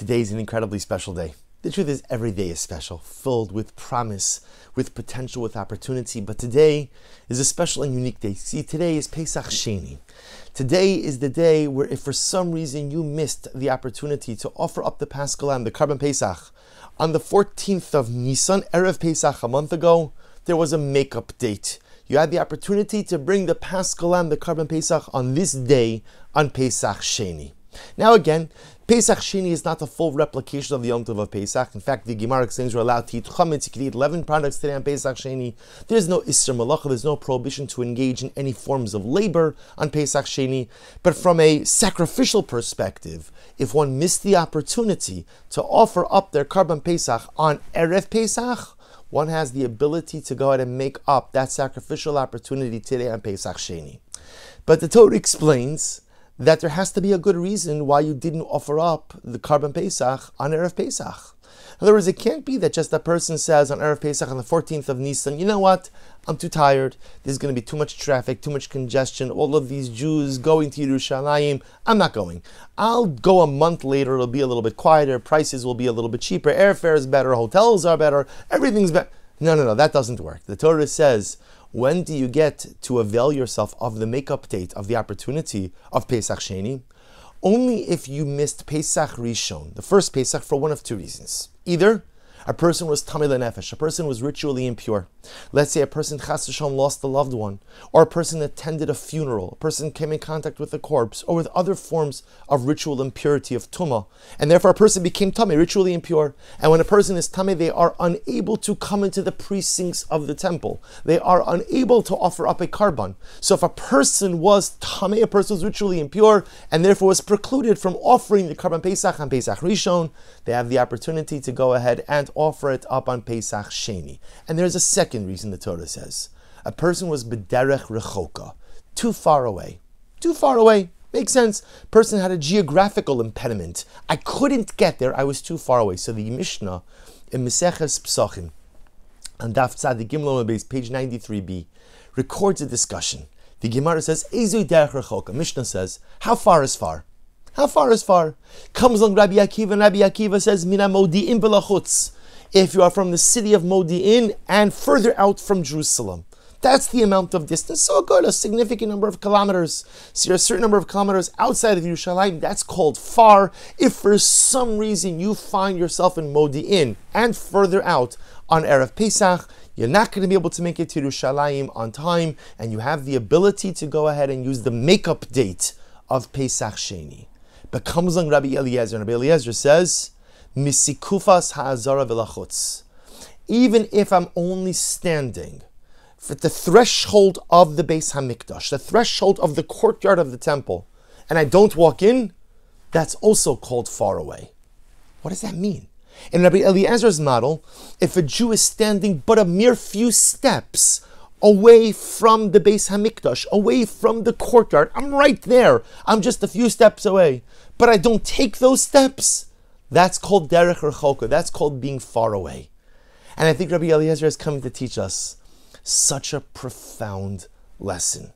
Today is an incredibly special day. The truth is, every day is special, filled with promise, with potential, with opportunity. But today is a special and unique day. See, today is Pesach Sheni. Today is the day where, if for some reason you missed the opportunity to offer up the Paschal Lamb, the Korban Pesach, on the 14th of Nisan, Erev Pesach, a month ago, there was a makeup date. You had the opportunity to bring the Paschal Lamb, the Korban Pesach, on this day, on Pesach Sheni. Now again, Pesach Sheni is not a full replication of the Yom Tov of Pesach. In fact, the Gemara explains we're allowed to eat chametz. You can eat 11 products today on Pesach Sheni. There's no Isser Malacha, there's no prohibition to engage in any forms of labor on Pesach Sheni. But from a sacrificial perspective, if one missed the opportunity to offer up their Karban Pesach on Erev Pesach, one has the ability to go ahead and make up that sacrificial opportunity today on Pesach Sheni. But the Torah explains that there has to be a good reason why you didn't offer up the korban Pesach on Erev Pesach. In other words, it can't be that just a person says on Erev Pesach on the 14th of Nisan, you know what, I'm too tired, there's going to be too much traffic, too much congestion, all of these Jews going to Yerushalayim, I'm not going. I'll go a month later, it'll be a little bit quieter, prices will be a little bit cheaper, airfare is better, hotels are better, everything's better. No, no, no, that doesn't work. The Torah says when do you get to avail yourself of the makeup date of the opportunity of Pesach Sheni? Only if you missed Pesach Rishon, the first Pesach, for one of two reasons. Either a person was tamei nefesh, a person was ritually impure. Let's say a person chas lost a loved one, or a person attended a funeral, a person came in contact with a corpse, or with other forms of ritual impurity of tuma, and therefore a person became tamei, ritually impure. And when a person is tamei, they are unable to come into the precincts of the temple. They are unable to offer up a karban. So if a person was tamei, a person was ritually impure, and therefore was precluded from offering the karban Pesach and Pesach Rishon, they have the opportunity to go ahead and offer it up on Pesach Sheni. And there's a second reason the Torah says. A person was bederech rechoka, too far away. Too far away. Makes sense. Person had a geographical impediment. I couldn't get there. I was too far away. So the Mishnah in Meseches Psachim, on Daf Gimel base, page 93b, records a discussion. The Gemara says, Ezu derech rechoka. Mishnah says, how far is far? How far is far? Comes along Rabbi Akiva, Rabbi Akiva says, Mina modi'in belachutz. If you are from the city of Modi'in and further out from Jerusalem. That's the amount of distance. So good, a significant number of kilometers. So you're a certain number of kilometers outside of Yerushalayim. That's called far. If for some reason you find yourself in Modi'in and further out on Erev Pesach, you're not going to be able to make it to Yerushalayim on time, and you have the ability to go ahead and use the makeup date of Pesach Sheni. But comes along Rabbi Eliezer, and Rabbi Eliezer says, Misikufas ha'azara v'lachutz. Even if I'm only standing at the threshold of the Beis Hamikdash, the threshold of the courtyard of the temple, and I don't walk in, that's also called far away. What does that mean? In Rabbi Eliezer's model, if a Jew is standing but a mere few steps away from the Beis Hamikdash, away from the courtyard, I'm right there. I'm just a few steps away, but I don't take those steps. That's called derech rechoka. That's called being far away. And I think Rabbi Eliezer is coming to teach us such a profound lesson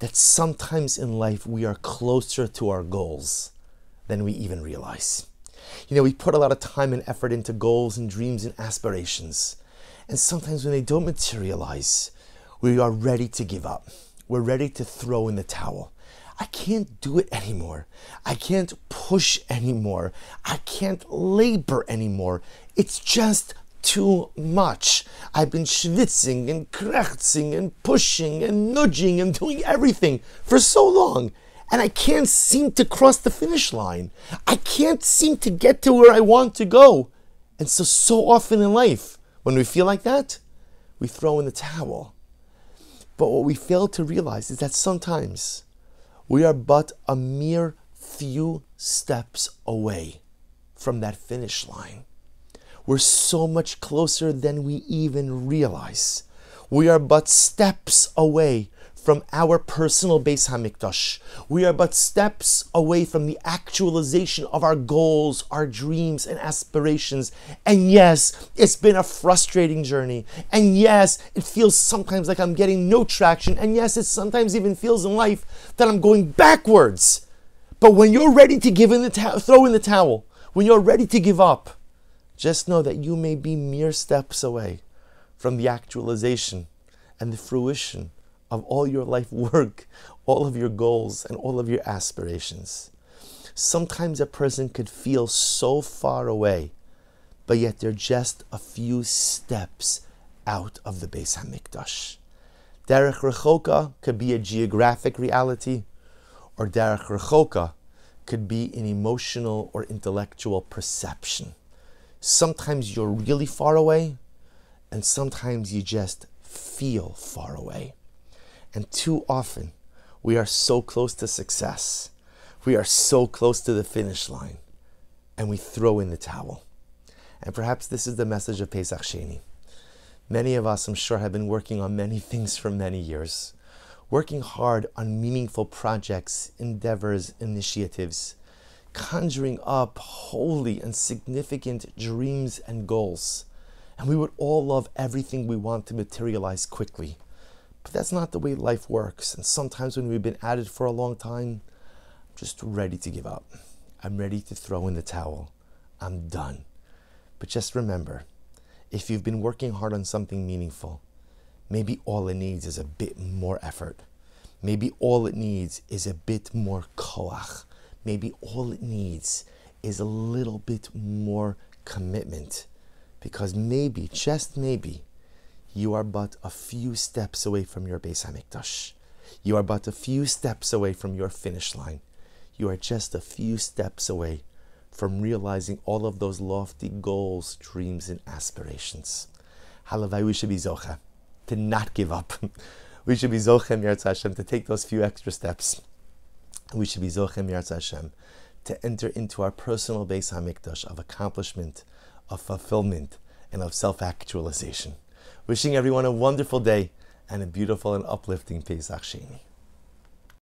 that sometimes in life we are closer to our goals than we even realize. You know, we put a lot of time and effort into goals and dreams and aspirations. And sometimes when they don't materialize, we are ready to give up. We're ready to throw in the towel. I can't do it anymore. I can't push anymore. I can't labor anymore. It's just too much. I've been schwitzing and krechzing and pushing and nudging and doing everything for so long. And I can't seem to cross the finish line. I can't seem to get to where I want to go. And so, so often in life, when we feel like that, we throw in the towel. But what we fail to realize is that sometimes we are but a mere few steps away from that finish line. We're so much closer than we even realize. We are but steps away from our personal Beis Hamikdash. We are but steps away from the actualization of our goals, our dreams, and aspirations. And yes, it's been a frustrating journey. And yes, it feels sometimes like I'm getting no traction. And yes, it sometimes even feels in life that I'm going backwards. But when you're ready to give in the ta- throw in the towel, when you're ready to give up, just know that you may be mere steps away from the actualization and the fruition of all your life work, all of your goals, and all of your aspirations. Sometimes a person could feel so far away, but yet they're just a few steps out of the Beis Hamikdash. Derech Rechoka could be a geographic reality, or Derech Rechoka could be an emotional or intellectual perception. Sometimes you're really far away, and sometimes you just feel far away. And too often, we are so close to success. We are so close to the finish line, and we throw in the towel. And perhaps this is the message of Pesach Sheni. Many of us, I'm sure, have been working on many things for many years, working hard on meaningful projects, endeavors, initiatives, conjuring up holy and significant dreams and goals. And we would all love everything we want to materialize quickly. But that's not the way life works. And sometimes when we've been at it for a long time, I'm just ready to give up. I'm ready to throw in the towel. I'm done. But just remember, if you've been working hard on something meaningful, maybe all it needs is a bit more effort. Maybe all it needs is a bit more koach. Maybe all it needs is a little bit more commitment. Because maybe, just maybe, you are but a few steps away from your Beis Hamikdash. You are but a few steps away from your finish line. You are just a few steps away from realizing all of those lofty goals, dreams, and aspirations. Halavai, we should be zocha to not give up. we should be zochem Yirtz Hashem to take those few extra steps. We should be zochem Yirtz Hashem to enter into our personal Beis Hamikdash of accomplishment, of fulfillment, and of self-actualization. Wishing everyone a wonderful day and a beautiful and uplifting Pesach Sheni.